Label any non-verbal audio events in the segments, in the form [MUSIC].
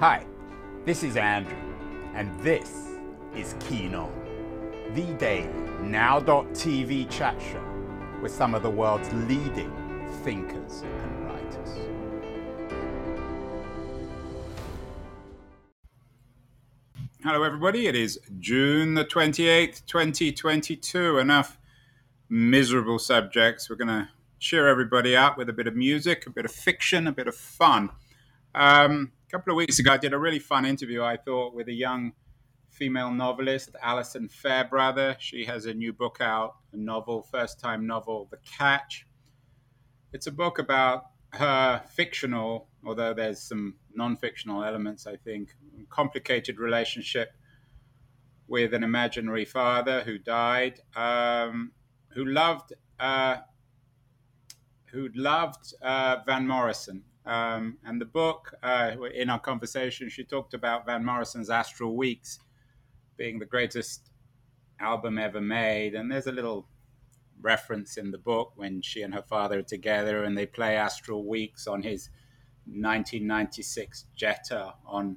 Hi, this is Andrew, and this is Keen On, the daily now.tv chat show with some of the world's leading thinkers and writers. Hello, everybody. It is June the 28th, 2022. Enough miserable subjects. We're going to cheer everybody up with a bit of music, a bit of fiction, a bit of fun. Um, couple of weeks ago, I did a really fun interview, I thought, with a young female novelist, Alison Fairbrother. She has a new book out, a novel, first time novel, The Catch. It's a book about her fictional, although there's some non fictional elements, I think, complicated relationship with an imaginary father who died, um, who loved. Uh, who loved uh, Van Morrison. Um, and the book, uh, in our conversation, she talked about Van Morrison's Astral Weeks being the greatest album ever made. And there's a little reference in the book when she and her father are together and they play Astral Weeks on his 1996 Jetta on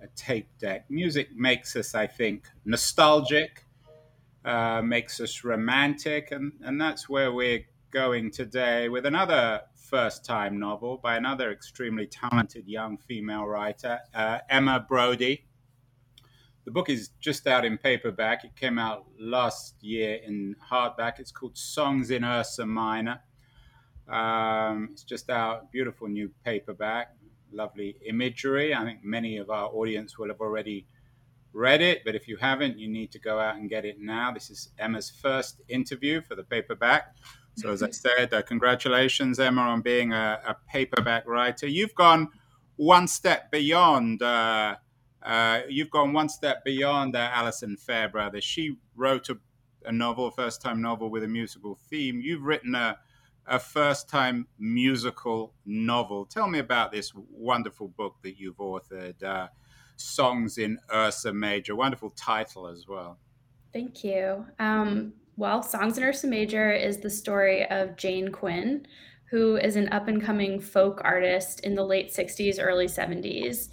a tape deck. Music makes us, I think, nostalgic, uh, makes us romantic, and, and that's where we're going today with another first time novel by another extremely talented young female writer, uh, Emma Brodie. The book is just out in paperback. It came out last year in hardback. It's called Songs in Ursa Minor. Um, it's just out, beautiful new paperback, lovely imagery. I think many of our audience will have already read it, but if you haven't, you need to go out and get it now. This is Emma's first interview for the paperback. So, as I said, uh, congratulations, Emma, on being a, a, paperback writer. You've gone one step beyond. Uh, uh, you've gone one step beyond uh, Alison Fairbrother. She wrote a, a novel, first-time novel with a musical theme. You've written a, a first-time musical novel. Tell me about this wonderful book that you've authored, uh, "Songs in Ursa Major." Wonderful title as well. Thank you. Um, well, Songs in Ursa Major is the story of Jane Quinn, who is an up and coming folk artist in the late 60s, early 70s.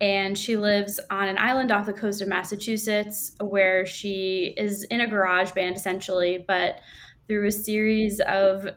And she lives on an island off the coast of Massachusetts where she is in a garage band essentially, but through a series of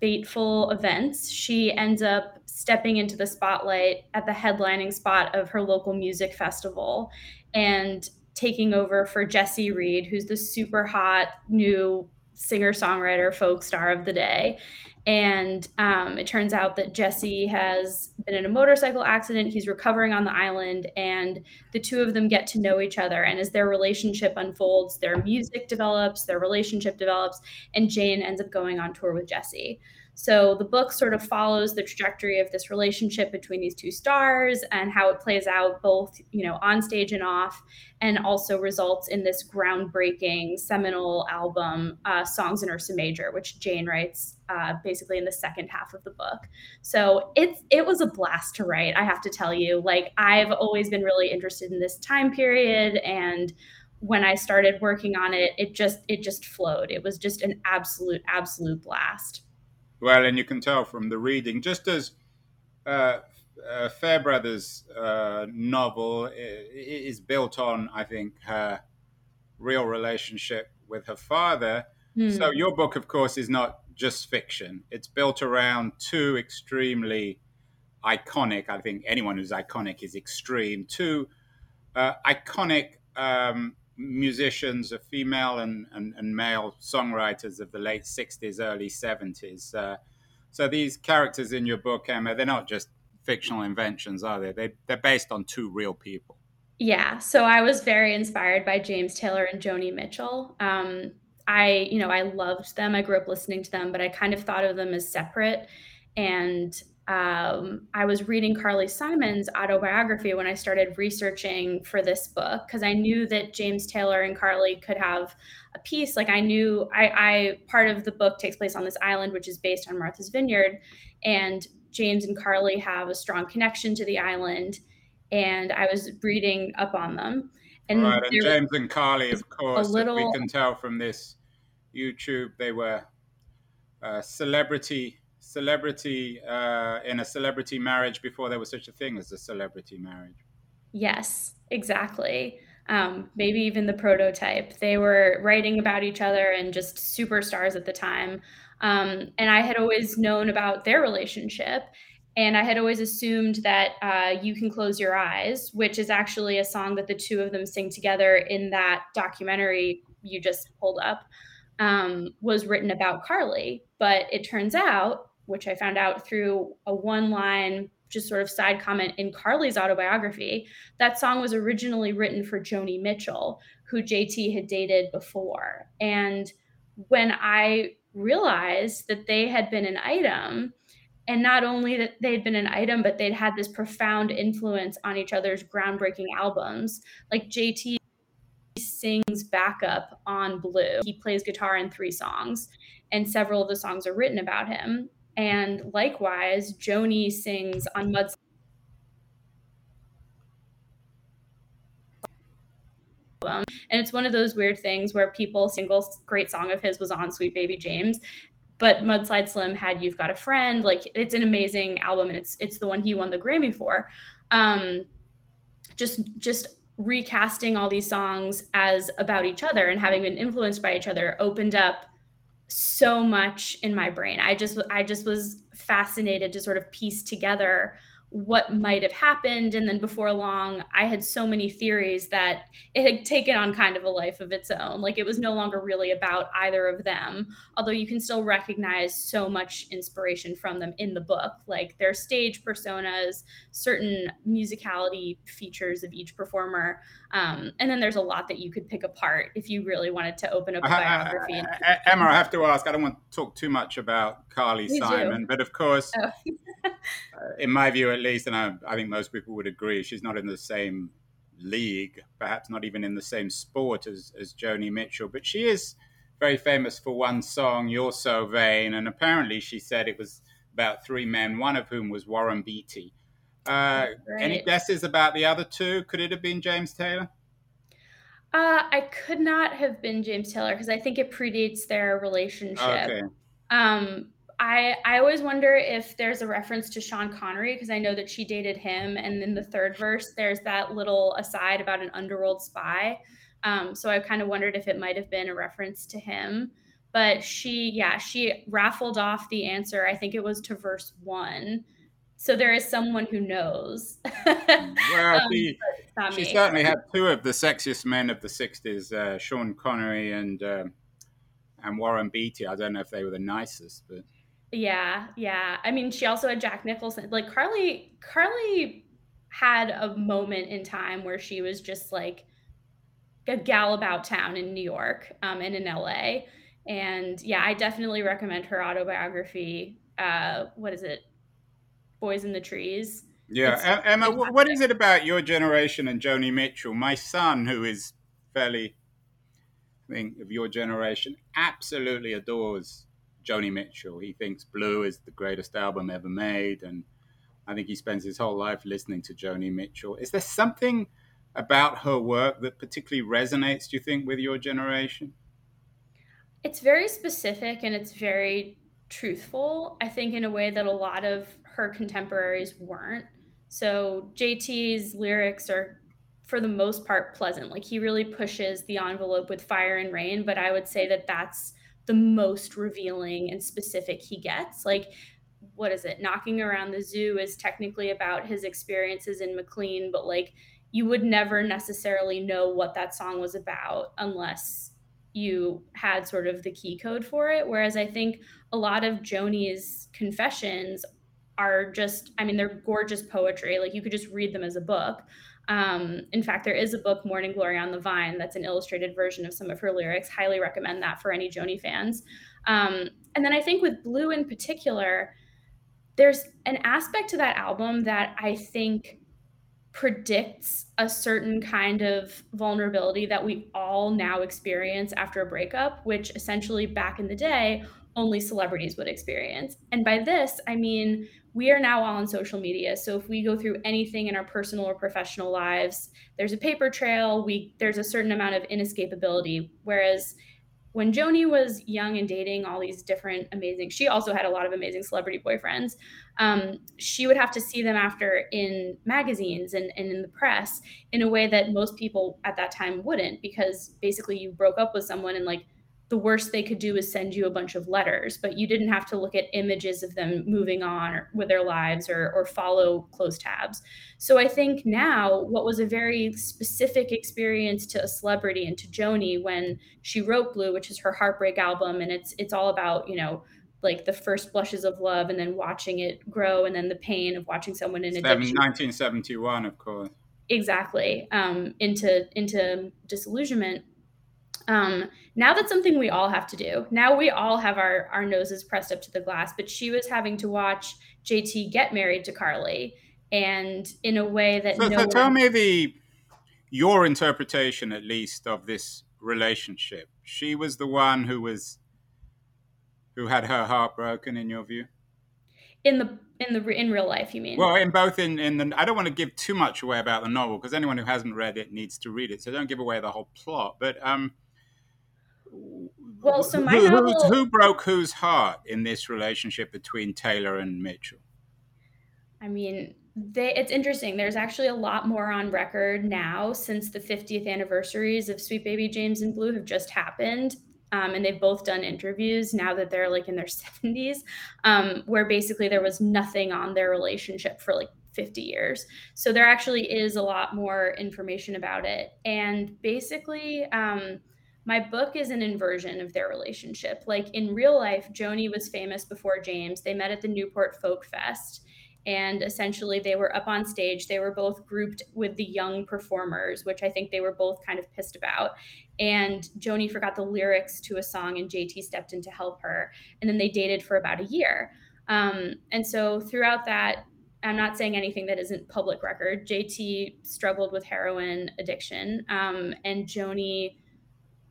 fateful events, she ends up stepping into the spotlight at the headlining spot of her local music festival. And taking over for Jesse Reed, who's the super hot new singer songwriter folk star of the day. And um, it turns out that Jesse has been in a motorcycle accident. He's recovering on the island, and the two of them get to know each other. And as their relationship unfolds, their music develops, their relationship develops, and Jane ends up going on tour with Jesse. So the book sort of follows the trajectory of this relationship between these two stars and how it plays out both, you know, on stage and off, and also results in this groundbreaking seminal album, uh, "Songs in Ursa Major," which Jane writes uh, basically in the second half of the book. So it's it was a blast to write. I have to tell you, like I've always been really interested in this time period and when I started working on it, it just it just flowed. It was just an absolute absolute blast. Well, and you can tell from the reading, just as uh, uh, Fairbrother's uh, novel is built on, I think, her real relationship with her father. Mm. So your book, of course, is not just fiction. It's built around two extremely iconic. I think anyone who's iconic is extreme. Two uh, iconic um, musicians, a female and, and, and, male songwriters of the late 60s, early 70s. Uh, so these characters in your book, Emma, they're not just fictional inventions, are they? they? They're based on two real people. Yeah. So I was very inspired by James Taylor and Joni Mitchell. Um, I, you know, I loved them. I grew up listening to them, but I kind of thought of them as separate. And um, I was reading Carly Simon's autobiography when I started researching for this book because I knew that James Taylor and Carly could have a piece. Like I knew I, I part of the book takes place on this island, which is based on Martha's Vineyard, and James and Carly have a strong connection to the island. And I was reading up on them. And, right, and James and Carly, of course, little, we can tell from this YouTube, they were uh, celebrity celebrity uh, in a celebrity marriage before there was such a thing as a celebrity marriage. Yes, exactly. Um, maybe even the prototype. They were writing about each other and just superstars at the time. Um, and I had always known about their relationship. And I had always assumed that uh, You Can Close Your Eyes, which is actually a song that the two of them sing together in that documentary you just pulled up, um, was written about Carly. But it turns out, which I found out through a one line, just sort of side comment in Carly's autobiography, that song was originally written for Joni Mitchell, who JT had dated before. And when I realized that they had been an item, and not only that they'd been an item, but they'd had this profound influence on each other's groundbreaking albums. Like JT sings backup on Blue. He plays guitar in three songs, and several of the songs are written about him. And likewise, Joni sings on Mud. And it's one of those weird things where people single great song of his was on Sweet Baby James, but Mudslide Slim had You've Got a Friend. Like it's an amazing album and it's it's the one he won the Grammy for. Um just just recasting all these songs as about each other and having been influenced by each other opened up so much in my brain. I just I just was fascinated to sort of piece together what might have happened. And then before long, I had so many theories that it had taken on kind of a life of its own. Like it was no longer really about either of them, although you can still recognize so much inspiration from them in the book, like their stage personas, certain musicality features of each performer. Um, and then there's a lot that you could pick apart if you really wanted to open up a biography. Emma, I have to ask, I don't want to talk too much about Carly you Simon, do. but of course, oh. [LAUGHS] Uh, in my view at least, and I, I think most people would agree, she's not in the same league, perhaps not even in the same sport as, as Joni Mitchell, but she is very famous for one song, You're So Vain, and apparently she said it was about three men, one of whom was Warren Beatty. Uh, any guesses about the other two? Could it have been James Taylor? Uh, I could not have been James Taylor because I think it predates their relationship. Okay. Um, I I always wonder if there's a reference to Sean Connery because I know that she dated him, and in the third verse there's that little aside about an underworld spy. Um, so I kind of wondered if it might have been a reference to him. But she, yeah, she raffled off the answer. I think it was to verse one. So there is someone who knows. [LAUGHS] well, um, she, she certainly had two of the sexiest men of the '60s, uh, Sean Connery and uh, and Warren Beatty. I don't know if they were the nicest, but yeah, yeah. I mean, she also had Jack Nicholson. Like Carly, Carly had a moment in time where she was just like a gal about town in New York um, and in LA. And yeah, I definitely recommend her autobiography. Uh, what is it? Boys in the Trees. Yeah, it's Emma, what is it about your generation and Joni Mitchell? My son, who is fairly, I think, of your generation, absolutely adores Joni Mitchell. He thinks Blue is the greatest album ever made, and I think he spends his whole life listening to Joni Mitchell. Is there something about her work that particularly resonates, do you think, with your generation? It's very specific and it's very truthful, I think, in a way that a lot of her contemporaries weren't. So JT's lyrics are, for the most part, pleasant. Like he really pushes the envelope with fire and rain, but I would say that that's the most revealing and specific he gets. Like, what is it? Knocking Around the Zoo is technically about his experiences in McLean, but like, you would never necessarily know what that song was about unless you had sort of the key code for it. Whereas I think a lot of Joni's confessions are just, I mean, they're gorgeous poetry. Like you could just read them as a book. Um, in fact, there is a book, Morning Glory on the Vine, that's an illustrated version of some of her lyrics. Highly recommend that for any Joni fans. Um, and then I think with Blue in particular, there's an aspect to that album that I think predicts a certain kind of vulnerability that we all now experience after a breakup, which essentially back in the day, only celebrities would experience. And by this, I mean, we are now all on social media. So if we go through anything in our personal or professional lives, there's a paper trail, we there's a certain amount of inescapability. Whereas when Joni was young and dating all these different amazing, she also had a lot of amazing celebrity boyfriends. Um, she would have to see them after in magazines and, and in the press in a way that most people at that time wouldn't, because basically you broke up with someone and like the worst they could do is send you a bunch of letters, but you didn't have to look at images of them moving on with their lives or, or follow close tabs. So I think now what was a very specific experience to a celebrity and to Joni when she wrote Blue, which is her heartbreak album, and it's it's all about, you know, like the first blushes of love and then watching it grow and then the pain of watching someone in addiction. 1971, of course. Exactly. Um, into into disillusionment um, now that's something we all have to do. Now we all have our our noses pressed up to the glass. But she was having to watch JT get married to Carly, and in a way that so, no so tell me the your interpretation, at least, of this relationship. She was the one who was who had her heart broken, in your view. In the in the in real life, you mean? Well, in both in in the I don't want to give too much away about the novel because anyone who hasn't read it needs to read it. So don't give away the whole plot. But um, well, so my who, novel, who broke whose heart in this relationship between Taylor and Mitchell? I mean, they, it's interesting. There's actually a lot more on record now since the 50th anniversaries of Sweet Baby James and Blue have just happened. Um, and they've both done interviews now that they're like in their [LAUGHS] 70s, um, where basically there was nothing on their relationship for like 50 years. So there actually is a lot more information about it. And basically, um, my book is an inversion of their relationship. Like in real life, Joni was famous before James. They met at the Newport Folk Fest. And essentially, they were up on stage. They were both grouped with the young performers, which I think they were both kind of pissed about. And Joni forgot the lyrics to a song, and JT stepped in to help her. And then they dated for about a year. Um, and so throughout that, I'm not saying anything that isn't public record. JT struggled with heroin addiction, um, and Joni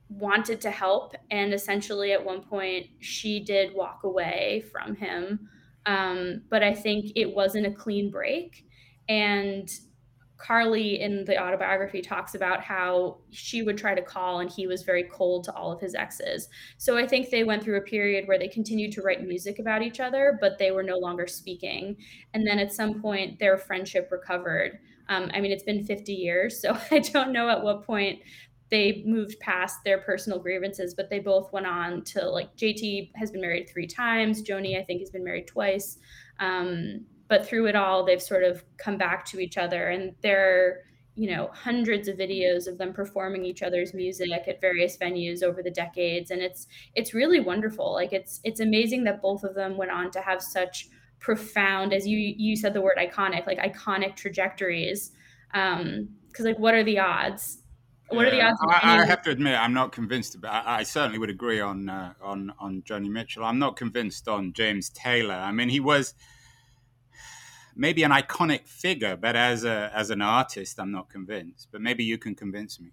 wanted to help and essentially at one point she did walk away from him. Um, but i think it wasn't a clean break. And carly in the autobiography talks about how she would try to call and he was very cold to all of his exes. So i think they went through a period where they continued to write music about each other but they were no longer speaking. And then at some point their friendship recovered. Um, I mean, it's been 50 years, so [LAUGHS] I don't know at what point they moved past their personal grievances, but they both went on to like JT has been married three times. Joni, I think, has been married twice. Um, but through it all, they've sort of come back to each other, and there are you know hundreds of videos of them performing each other's music at various venues over the decades, and it's it's really wonderful. Like it's it's amazing that both of them went on to have such profound, as you you said the word iconic, like iconic trajectories. Um, Because like, what are the odds? What are the odds? I, I, have to admit, I'm not convinced. But I, I certainly would agree on uh, on on Joni Mitchell. I'm not convinced on James Taylor. I mean, he was maybe an iconic figure, but as a as an artist, I'm not convinced. But maybe you can convince me.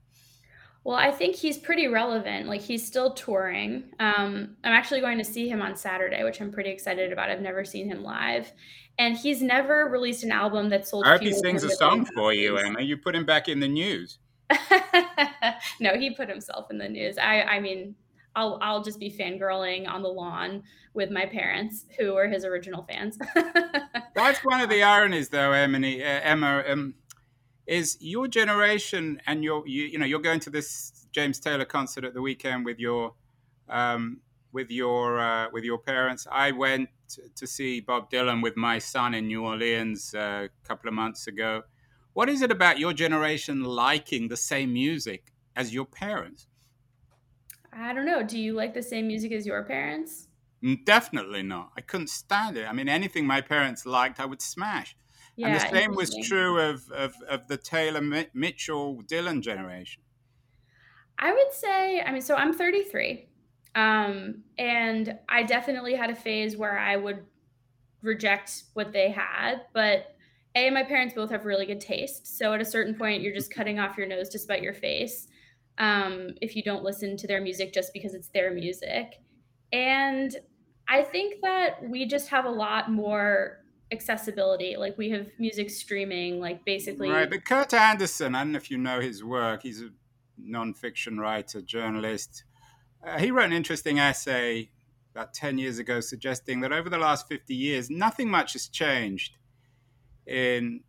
Well, I think he's pretty relevant. Like he's still touring. Um, I'm actually going to see him on Saturday, which I'm pretty excited about. I've never seen him live, and he's never released an album that sold. I hope he sings a song for you, Emma. You put him back in the news. [LAUGHS] no, he put himself in the news. I, I mean, I'll, I'll just be fangirling on the lawn with my parents, who were his original fans. [LAUGHS] That's one of the ironies, though, Emily, uh, Emma. Um, is your generation and your you, you know you're going to this James Taylor concert at the weekend with your um, with your uh, with your parents. I went to see Bob Dylan with my son in New Orleans uh, a couple of months ago what is it about your generation liking the same music as your parents? I don't know. Do you like the same music as your parents? Mm, definitely not. I couldn't stand it. I mean, anything my parents liked, I would smash. Yeah, and the same was true of, of, of the Taylor Mitchell Dylan generation. I would say, I mean, so I'm 33. Um, and I definitely had a phase where I would reject what they had, but a my parents both have really good taste so at a certain point you're just cutting off your nose to spite your face um, if you don't listen to their music just because it's their music. And i think that we just have a lot more accessibility. Like we have music streaming like basically right but Kurt Andersen i don't know if you know his work he's a non-fiction writer journalist. Uh, he wrote an interesting essay about 10 years ago suggesting that over the last 50 years, nothing much has changed in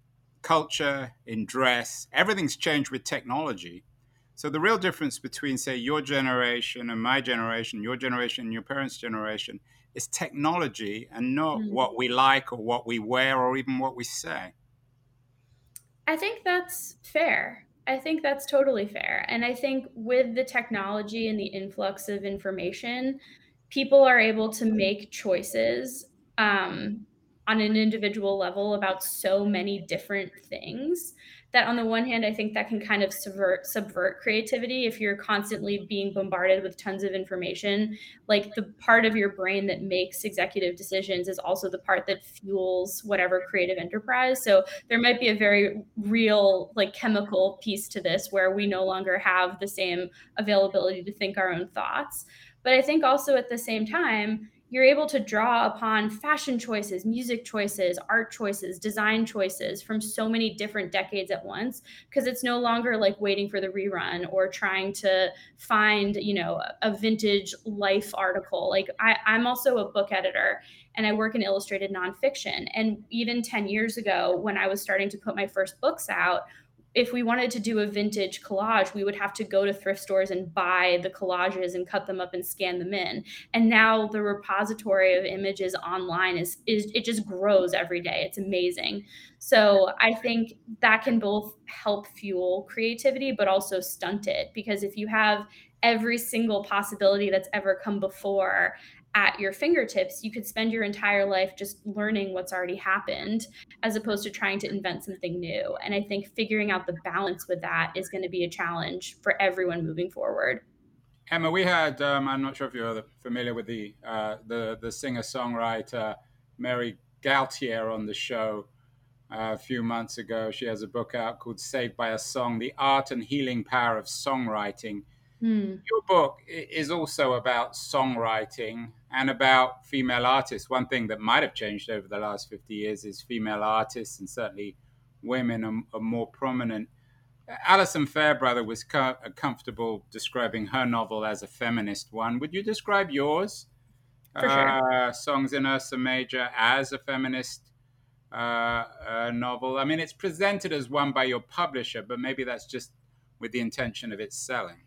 culture, in dress. Everything's changed with technology. So the real difference between, say, your generation and my generation, your generation and your parents' generation, is technology and not mm. what we like or what we wear or even what we say. I think that's fair. I think that's totally fair. And I think with the technology and the influx of information, people are able to make choices um, on an individual level about so many different things that on the one hand i think that can kind of subvert subvert creativity if you're constantly being bombarded with tons of information. Like the part of your brain that makes executive decisions is also the part that fuels whatever creative enterprise. So there might be a very real like chemical piece to this where we no longer have the same availability to think our own thoughts. But i think also at the same time you're able to draw upon fashion choices, music choices, art choices, design choices from so many different decades at once because it's no longer like waiting for the rerun or trying to find, you know, a vintage life article. Like I, I'm also a book editor and I work in illustrated nonfiction. And even 10 years ago, when I was starting to put my first books out, if we wanted to do a vintage collage, we would have to go to thrift stores and buy the collages and cut them up and scan them in. And now the repository of images online is is it just grows every day. It's amazing. So I think that can both help fuel creativity but also stunt it because if you have every single possibility that's ever come before at your fingertips, you could spend your entire life just learning what's already happened as opposed to trying to invent something new. And I think figuring out the balance with that is going to be a challenge for everyone moving forward. Emma, we had, um, I'm not sure if you're familiar with the, uh, the, the singer songwriter Mary Gauthier on the show uh, a few months ago. She has a book out called Saved by a Song The Art and Healing Power of Songwriting. Hmm. Your book is also about songwriting and about female artists. One thing that might have changed over the last 50 years is female artists, and certainly women are, are more prominent. Alison Fairbrother was co- comfortable describing her novel as a feminist one. Would you describe yours, sure. uh, Songs in Ursa Major, as a feminist uh, uh, novel? I mean, it's presented as one by your publisher, but maybe that's just with the intention of its selling.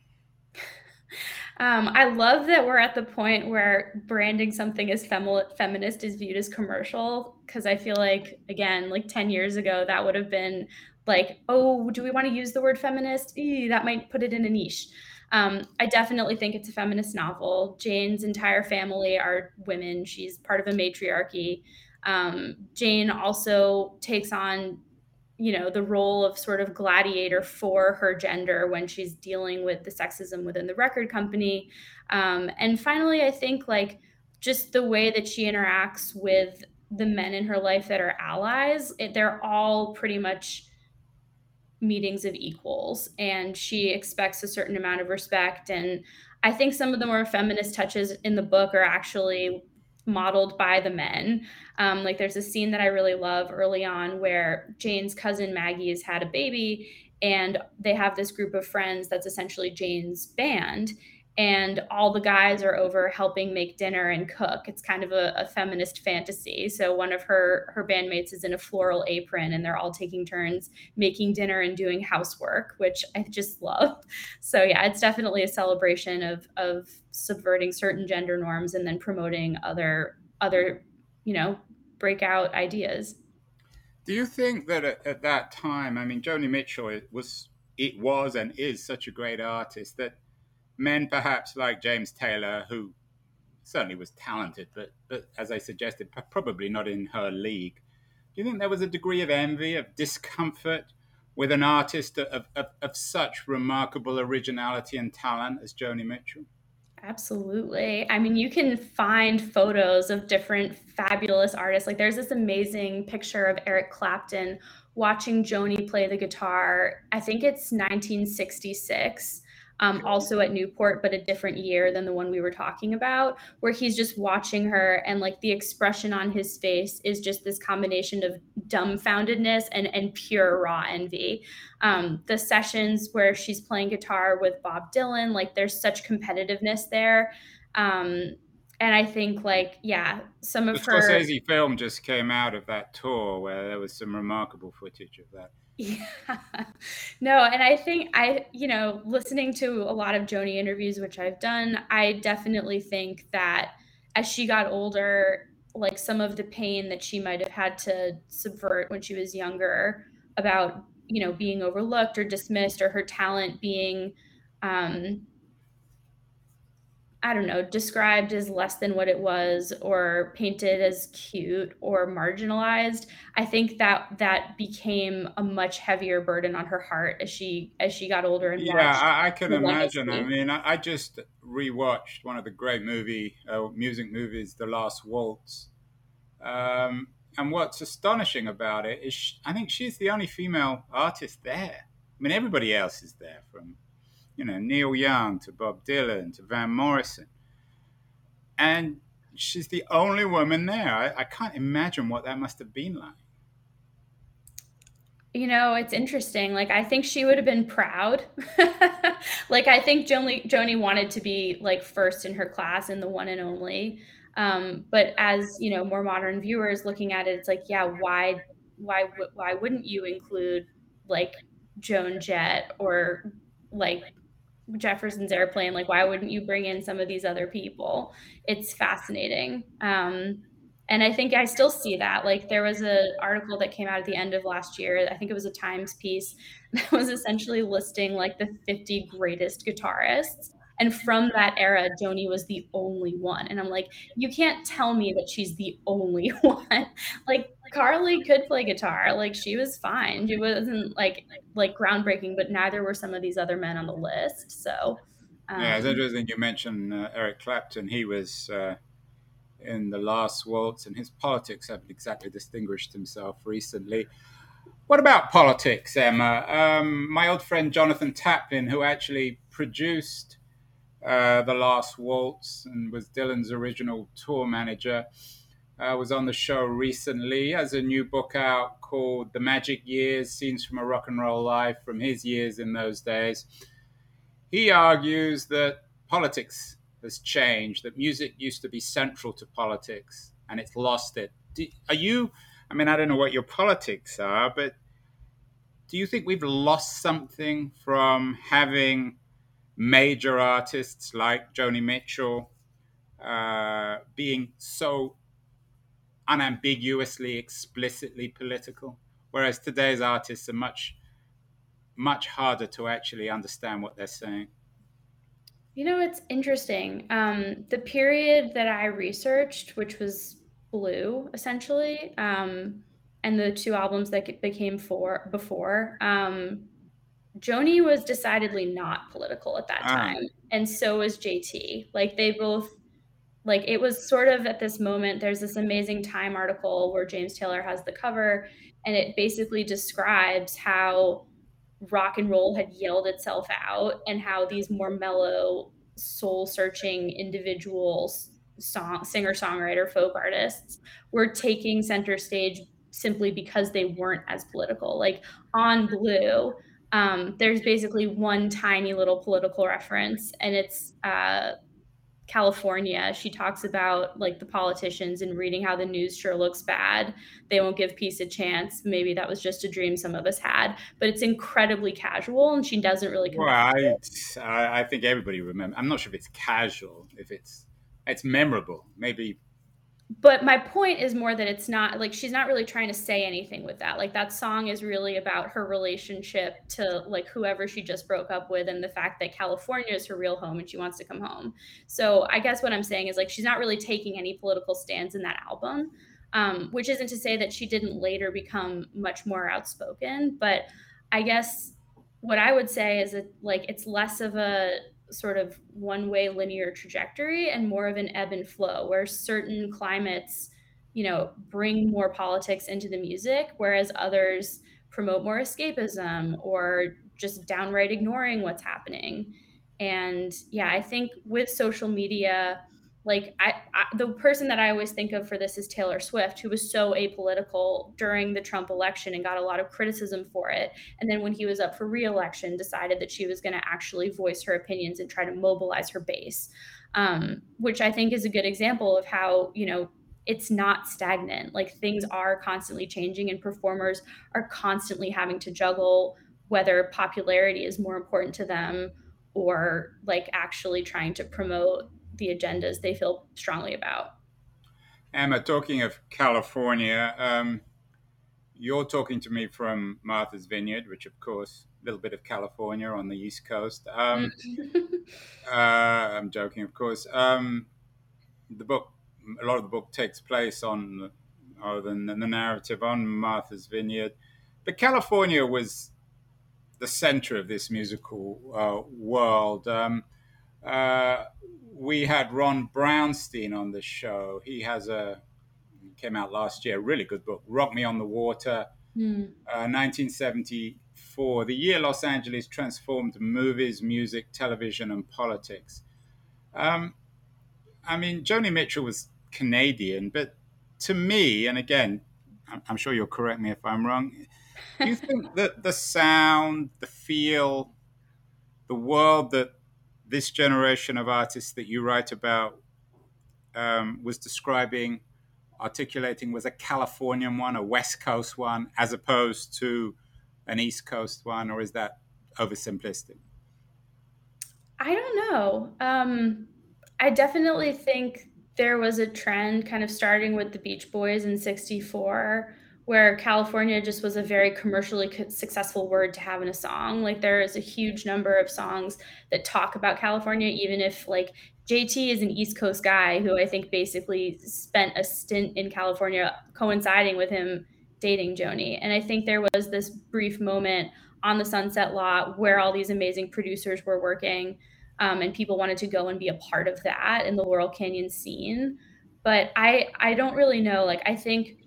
[LAUGHS] Um, I love that we're at the point where branding something as femi- feminist is viewed as commercial because I feel like, again, like 10 years ago, that would have been like, oh, do we want to use the word feminist? Eee, that might put it in a niche. Um, I definitely think it's a feminist novel. Jane's entire family are women, she's part of a matriarchy. Um, Jane also takes on you know the role of sort of gladiator for her gender when she's dealing with the sexism within the record company. Um, and finally i think like just the way that she interacts with the men in her life that are allies it, they're all pretty much meetings of equals and she expects a certain amount of respect. And i think some of the more feminist touches in the book are actually modeled by the men. Um, like there's a scene that I really love early on where Jane's cousin Maggie has had a baby and they have this group of friends that's essentially Jane's band and all the guys are over helping make dinner and cook. It's kind of a, a, feminist fantasy. So one of her her bandmates is in a floral apron, and they're all taking turns making dinner and doing housework, which I just [LAUGHS] love. So yeah, it's definitely a celebration of of subverting certain gender norms and then promoting other other you know breakout ideas. Do you think that at, at that time, I mean, Joni Mitchell was it was and is such a great artist that men perhaps like James Taylor, who certainly was talented, but, but as I suggested, probably not in her league. Do you think there was a degree of envy, of discomfort with an artist of, of, of such remarkable originality and talent as Joni Mitchell? Absolutely. I mean, you can find photos of different fabulous artists. Like, there's this amazing picture of Eric Clapton watching Joni play the guitar. I think it's 1966 um, also at Newport, but a different year than the one we were talking about, where he's just watching her and like the expression on his face is just this combination of dumbfoundedness and, and pure raw envy. Um, the sessions where she's playing guitar with Bob Dylan, like there's such competitiveness there. Um, and I think like yeah, some of the her Scorsese film just came out of that tour where there was some remarkable footage of that. Yeah. [LAUGHS] No, and I think I, you know, listening to a lot of Joni interviews, which I've done, I definitely think that as she got older, like some of the pain that she might have had to subvert when she was younger about, you know, being overlooked or dismissed or her talent being um, I don't know, described as less than what it was or painted as cute or marginalized, I think that that became a much heavier burden on her heart as she as she got older and yeah, I, I, can imagine. I mean, I, I, just rewatched one of the great movie uh, music movies, The Last Waltz. Um, and what's astonishing about it is, she, I think she's the only female artist there. I mean, everybody else is there from you know, Neil Young to Bob Dylan to Van Morrison. And she's the only woman there. I, I can't imagine what that must have been like. You know, it's interesting. Like, I think she would have been proud. [LAUGHS] like, I think Joni, Joni wanted to be like first in her class and the one and only. Um, but as you know, more modern viewers looking at it, it's like, yeah, why, why, why wouldn't you include like Joan Jett or like Jefferson's airplane. Like, why wouldn't you bring in some of these other people? It's fascinating. Um, and I think I still see that. Like, there was an article that came out at the end of last year. I think it was a Times piece [LAUGHS] that was essentially listing like the 50 greatest guitarists. And from that era, Joni was the only one. And I'm like, you can't tell me that she's the only [LAUGHS] one. like Carly could play guitar. Like she was fine. She wasn't like like groundbreaking, but neither were some of these other men on the list. So um, yeah, it's interesting you mentioned uh, Eric Clapton. He was uh, in the last waltz, and his politics haven't exactly distinguished himself recently. What about politics, Emma? Um, my old friend Jonathan Taplin, who actually produced uh, the last waltz and was Dylan's original tour manager uh, was on the show recently. Has a new book out called The Magic Years Scenes from a Rock and Roll Life from his years in those days. He argues that politics has changed, that music used to be central to politics and it's lost it. Do, are you, I mean, I don't know what your politics are, but do you think we've lost something from having major artists like Joni Mitchell uh, being so unambiguously, explicitly political, whereas today's artists are much, much harder to actually understand what they're saying. You know, it's interesting. Um, the period that I researched, which was Blue, essentially, um, and the two albums that became four before, um, Joni was decidedly not political at that ah. time, and so was JT. Like they both like it was sort of at this moment there's this amazing time article where james taylor has the cover and it basically describes how rock and roll had yelled itself out and how these more mellow soul searching individuals song singer songwriter folk artists were taking center stage simply because they weren't as political like on blue um, there's basically one tiny little political reference and it's uh, California, she talks about like the politicians and reading how the news sure looks bad. They won't give peace a chance. Maybe that was just a dream some of us had, but it's incredibly casual and she doesn't really. Well, I, I think everybody remember. I'm not sure if it's casual, if it's it's memorable. Maybe but my point is more that it's not like she's not really trying to say anything with that. Like that song is really about her relationship to like whoever she just broke up with and the fact that california is her real home and she wants to come home. So i guess what i'm saying is like she's not really taking any political stands in that album um, which isn't to say that she didn't later become much more outspoken but i guess what i would say is that like it's less of a sort of one way linear trajectory and more of an ebb and flow where certain climates you know bring more politics into the music whereas others promote more escapism or just downright ignoring what's happening. And yeah, I think with social media, like I, I, the person that I always think of for this is Taylor Swift, who was so apolitical during the Trump election and got a lot of criticism for it. And then when he was up for reelection, decided that she was going to actually voice her opinions and try to mobilize her base, um, which I think is a good example of how you know it's not stagnant. Like things are constantly changing, and performers are constantly having to juggle whether popularity is more important to them or like actually trying to promote the agendas they feel strongly about. Emma, talking of California, um, you're talking to me from Martha's Vineyard, which, of course, a little bit of California on the East Coast. Um, [LAUGHS] uh, I'm joking, of course. Um, the book, a lot of the book takes place on, other than the narrative on Martha's Vineyard, but California was the center of this musical uh, world. Um, uh, we had Ron Brownstein on the show. He has a came out last year, really good book, Rock Me on the Water, mm. uh, 1974, the year Los Angeles transformed movies, music, television, and politics. Um, I mean, Joni Mitchell was Canadian, but to me, and again, I'm sure you'll correct me if I'm wrong, do you [LAUGHS] think that the sound, the feel, the world that this generation of artists that you write about um, was describing, articulating, was a Californian one, a West Coast one, as opposed to an East Coast one, or is that oversimplistic? I don't know. Um, I definitely think there was a trend kind of starting with the Beach Boys in 64 where California just was a very commercially successful word to have in a song. Like there is a huge number of songs that talk about California, even if like JT is an East Coast guy who I think basically spent a stint in California coinciding with him dating Joni. And I think there was this brief moment on the Sunset Lot where all these amazing producers were working um, and people wanted to go and be a part of that in the Laurel Canyon scene. But I I don't really know. Like I think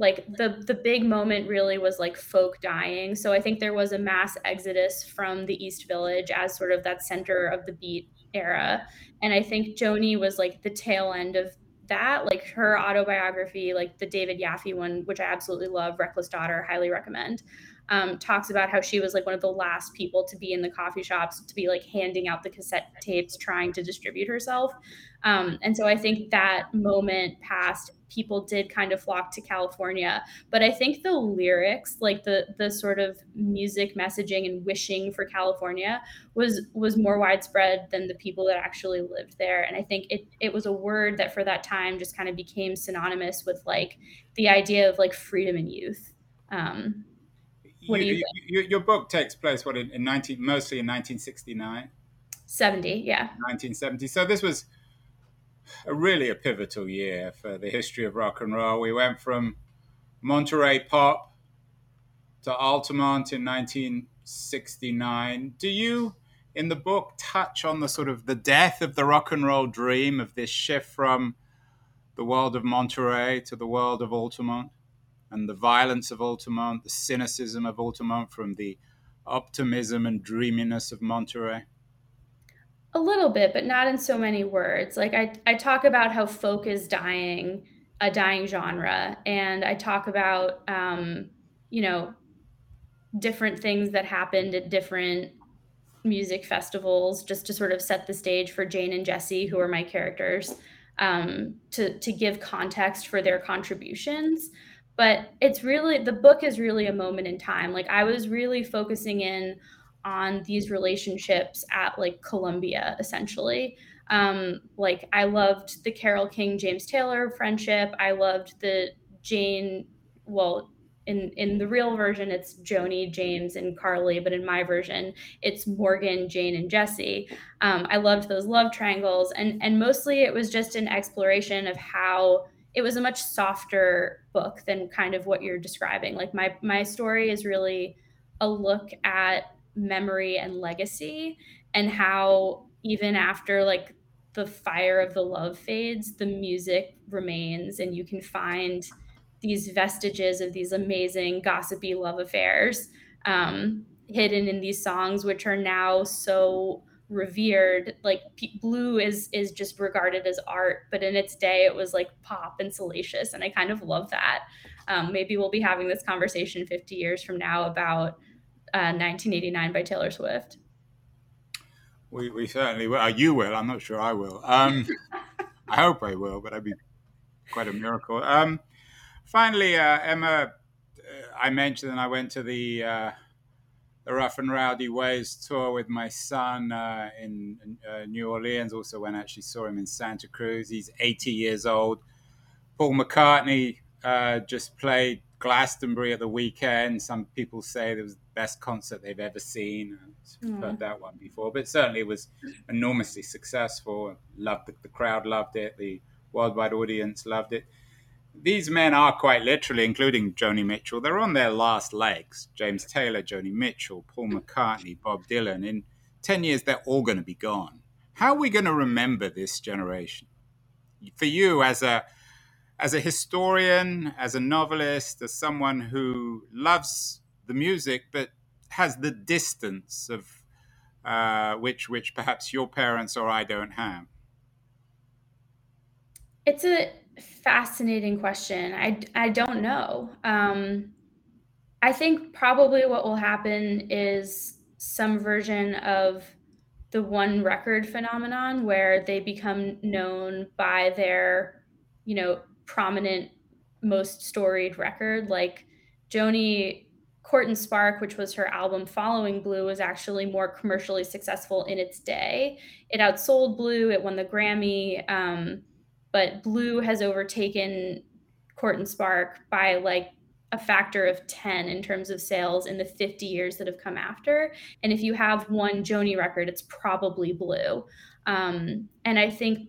like the the big moment really was like folk dying. So i think there was a mass exodus from the east village as sort of that center of the beat era. And i think joni was like the tail end of that. Like her autobiography like the david yaffe one which i absolutely love reckless daughter highly recommend um, talks about how she was like one of the last people to be in the coffee shops to be like handing out the cassette tapes trying to distribute herself. Um, and so i think that moment passed people did kind of flock to California. But I think the lyrics, like the the sort of music messaging and wishing for California was was more widespread than the people that actually lived there. And I think it it was a word that for that time just kind of became synonymous with like the idea of like freedom and youth. Um, what you, do you, you Your book takes place what in, in 19 mostly in 1969 70 yeah 1970 so this was a really a pivotal year for the history of rock and roll. We went from Monterey pop to Altamont in 1969. Do you, in the book, touch on the sort of the death of the rock and roll dream of this shift from the world of Monterey to the world of Altamont, and the violence of Altamont, the cynicism of Altamont from the optimism and dreaminess of Monterey? A little bit, but not in so many words. Like I, I talk about how folk is dying, a dying genre, and I talk about, um, you know, different things that happened at different music festivals, just to sort of set the stage for Jane and Jesse, who are my characters, um, to to give context for their contributions. But it's really the book is really a moment in time. Like I was really focusing in on these relationships at like Columbia, essentially. Um, like I loved the Carole King James Taylor friendship. I loved the Jane. Well, in in the real version, it's Joni, James, and Carly, but in my version, it's Morgan, Jane, and Jesse. Um, I loved those love triangles, and and mostly it was just an exploration of how it was a much softer book than kind of what you're describing. Like my my story is really a look at memory and legacy and how even after like the fire of the love fades the music remains and you can find these vestiges of these amazing gossipy love affairs um, hidden in these songs which are now so revered. Like P- blue is is just regarded as art but in its day it was like pop and salacious and i kind of love that. Um, maybe we'll be having this conversation 50 years from now about uh, 1989 by taylor swift we, we certainly will uh, you will i'm not sure i will um, [LAUGHS] i hope i will but that'd be quite a miracle um, finally uh, emma uh, i mentioned i went to the uh, the Rough and Rowdy Ways tour with my son uh, in uh, New Orleans. Also, when I actually saw him in Santa Cruz. He's 80 years old. Paul McCartney uh, just played Glastonbury at the weekend. Some people say it was the best concert they've ever seen. I've mm. heard that one before, but certainly it was enormously successful. Loved the, the crowd loved it. The worldwide audience loved it these men are quite literally, including Joni Mitchell, they're on their last legs. James Taylor, Joni Mitchell, Paul McCartney, Bob Dylan. In 10 years, they're all going to be gone. How are we going to remember this generation? For you, as a as a historian, as a novelist, as someone who loves the music but has the distance of uh, which which perhaps your parents or I don't have. It's a fascinating question. I, I don't know. Um, I think probably what will happen is some version of the one record phenomenon where they become known by their, you know, prominent, most storied record. Like Joni Court and Spark, which was her album following Blue, was actually more commercially successful in its day. It outsold Blue, it won the Grammy. Um, but Blue has overtaken Court and Spark by like a factor of 10 in terms of sales in the 50 years that have come after. And if you have one Joni record, it's probably Blue. Um, and I think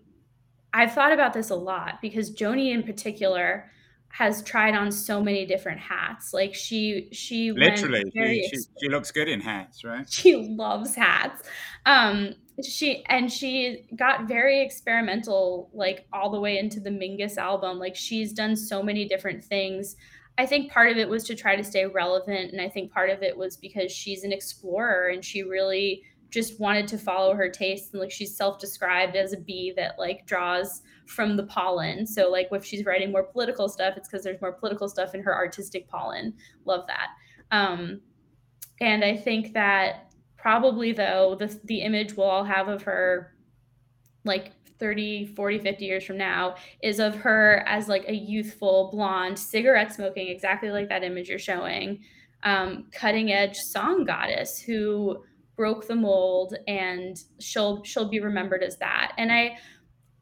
I've thought about this a lot because Joni in particular has tried on so many different hats. Like she she literally she, she, she, looks good in hats, right? [LAUGHS] She loves hats. Um she and she got very experimental like all the way into the Mingus album. Like she's done so many different things. I think part of it was to try to stay relevant and I think part of it was because she's an explorer and she really just wanted to follow her taste and like she's self-described as a bee that like draws from the pollen. So like if she's writing more political stuff it's because there's more political stuff in her artistic pollen. Love that. Um, and i think that probably though the, the image we'll all have of her like 30 40 50 years from now is of her as like a youthful blonde cigarette smoking exactly like that image you're showing um, cutting edge song goddess who broke the mold and she'll she'll be remembered as that and i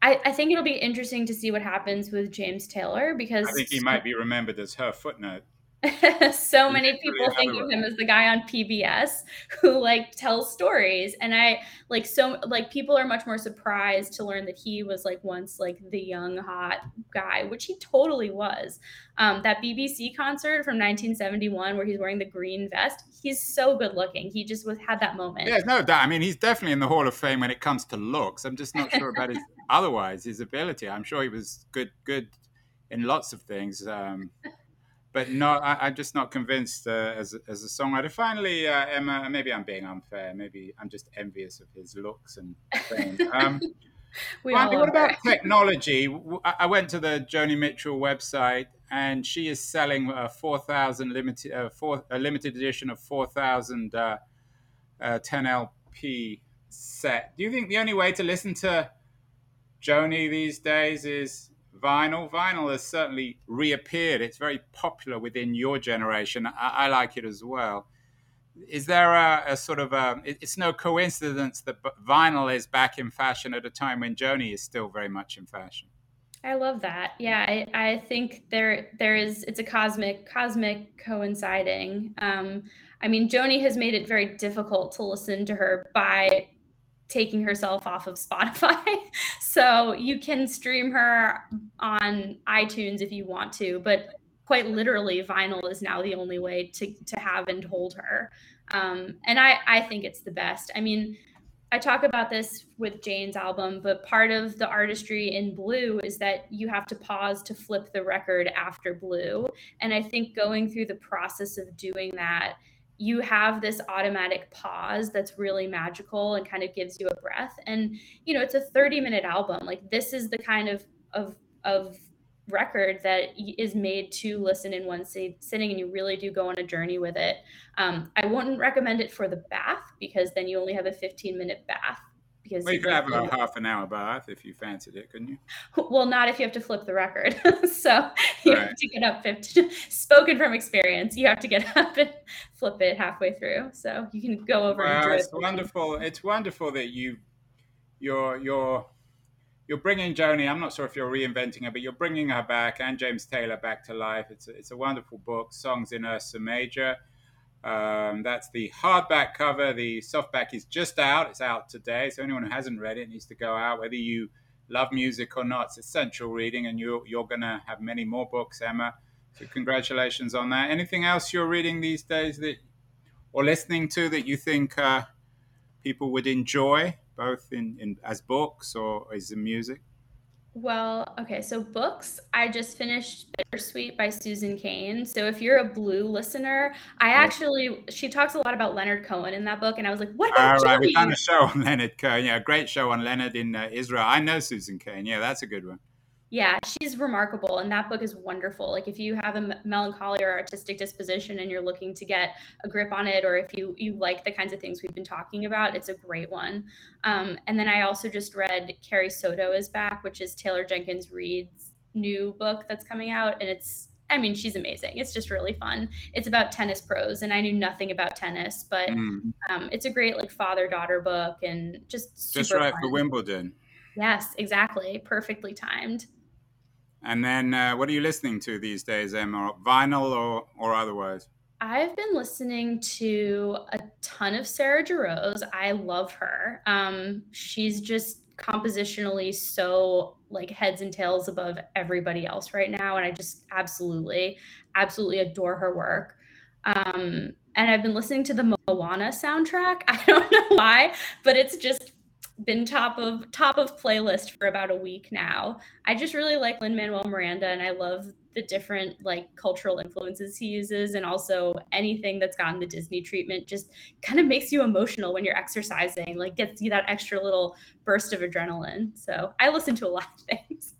I, I think it'll be interesting to see what happens with James Taylor because I think he might be remembered as her footnote. [LAUGHS] so many people think of him as the guy on PBS who like tells stories. And I like so like people are much more surprised to learn that he was like once like the young hot guy which he totally was. Um, that BBC concert from 1971 where he's wearing the green vest he's so good looking. He just was had that moment. Yeah no doubt. I mean he's definitely in the Hall of Fame when it comes to looks. I'm just not sure about his [LAUGHS] otherwise his ability. I'm sure he was good good in lots of things. Um, but no, I, am just not convinced uh, as, as a songwriter. Finally, uh, Emma, maybe I'm being unfair. Maybe I'm just envious of his looks and fame. [LAUGHS] Um, finally, what about technology? I went to the Joni Mitchell website, and she is selling a 4,000 limited, uh, four, a limited edition of 4,000 uh, 10LP uh, set. Do you think the only way to listen to Joni these days is vinyl. Vinyl has certainly reappeared. It's very popular within your generation. I, I like it as well. Is there a, a sort of a, it's no coincidence that vinyl is back in fashion at a time when Joni is still very much in fashion. I love that. Yeah, I, I think there there is it's a cosmic cosmic coinciding. Um, I mean, Joni has made it very difficult to listen to her by taking herself off of Spotify. [LAUGHS] so you can stream her on iTunes if you want to, but quite literally vinyl is now the only way to, to have and hold her. Um, and I, I think it's the best. I mean, I talk about this with Jane's album, but part of the artistry in Blue is that you have to pause to flip the record after Blue. And I think going through the process of doing that you have this automatic pause that's really magical and kind of gives you a breath. And you know, it's a 30 minute album. Like this is the kind of of of record that is made to listen in one sitting and you really do go on a journey with it um, i wouldn't recommend it for the bath because then you only have a 15 minute bath because well, you could have a half an hour bath if you fancied it couldn't you [LAUGHS] well not if you have to flip the record [LAUGHS] so you right. have to get up 50 [LAUGHS] spoken from experience you have to get up and flip it halfway through so you can go over well, and it's wonderful it's wonderful that you you're you're you're bringing Joni. I'm not sure if you're reinventing her, but you're bringing her back and James Taylor back to life. It's a, it's a wonderful book, Songs in Ursa Major. Um, that's the hardback cover. The softback is just out. It's out today. So anyone who hasn't read it needs to go out. Whether you love music or not, it's essential reading, and you're you're going to have many more books, Emma. So congratulations on that. Anything else you're reading these days that or listening to that you think uh, people would enjoy? both in, in as books or as in music? Well, okay, so books, I just finished Bittersweet by Susan Cain. So if you're a blue listener, I actually she talks a lot about Leonard Cohen in that book, and I was like, what All right, we done a show on Leonard Cohen. Yeah, great show on Leonard in uh, Israel. I know Susan Cain. Yeah, that's a good one yeah she's remarkable and that book is wonderful like if you have a melancholy or artistic disposition and you're looking to get a grip on it or if you you like the kinds of things we've been talking about it's a great one um, and then i also just read carrie soto is back which is taylor jenkins reid's new book that's coming out and it's I mean, she's amazing. It's just really fun. It's about tennis pros, and I knew nothing about tennis, but mm. um, it's a great like father daughter book, and just just right fun. for Wimbledon. Yes, exactly. Perfectly timed. And then, uh, what are you listening to these days, Emma? Vinyl or, or otherwise? I've been listening to a ton of Sarah Jarosz. I love her. Um, she's just compositionally so like heads and tails above everybody else right now. And I just absolutely, absolutely adore her work. Um, and I've been listening to the Moana soundtrack. [LAUGHS] I don't know why, but it's just been top of top of playlist for about a week now. I just really like Lin Manuel Miranda, and I love the different like cultural influences he uses, and also anything that's gotten the Disney treatment just kind of makes you emotional when you're exercising, like gets you that extra little burst of adrenaline. So I listen to a lot of [LAUGHS] things.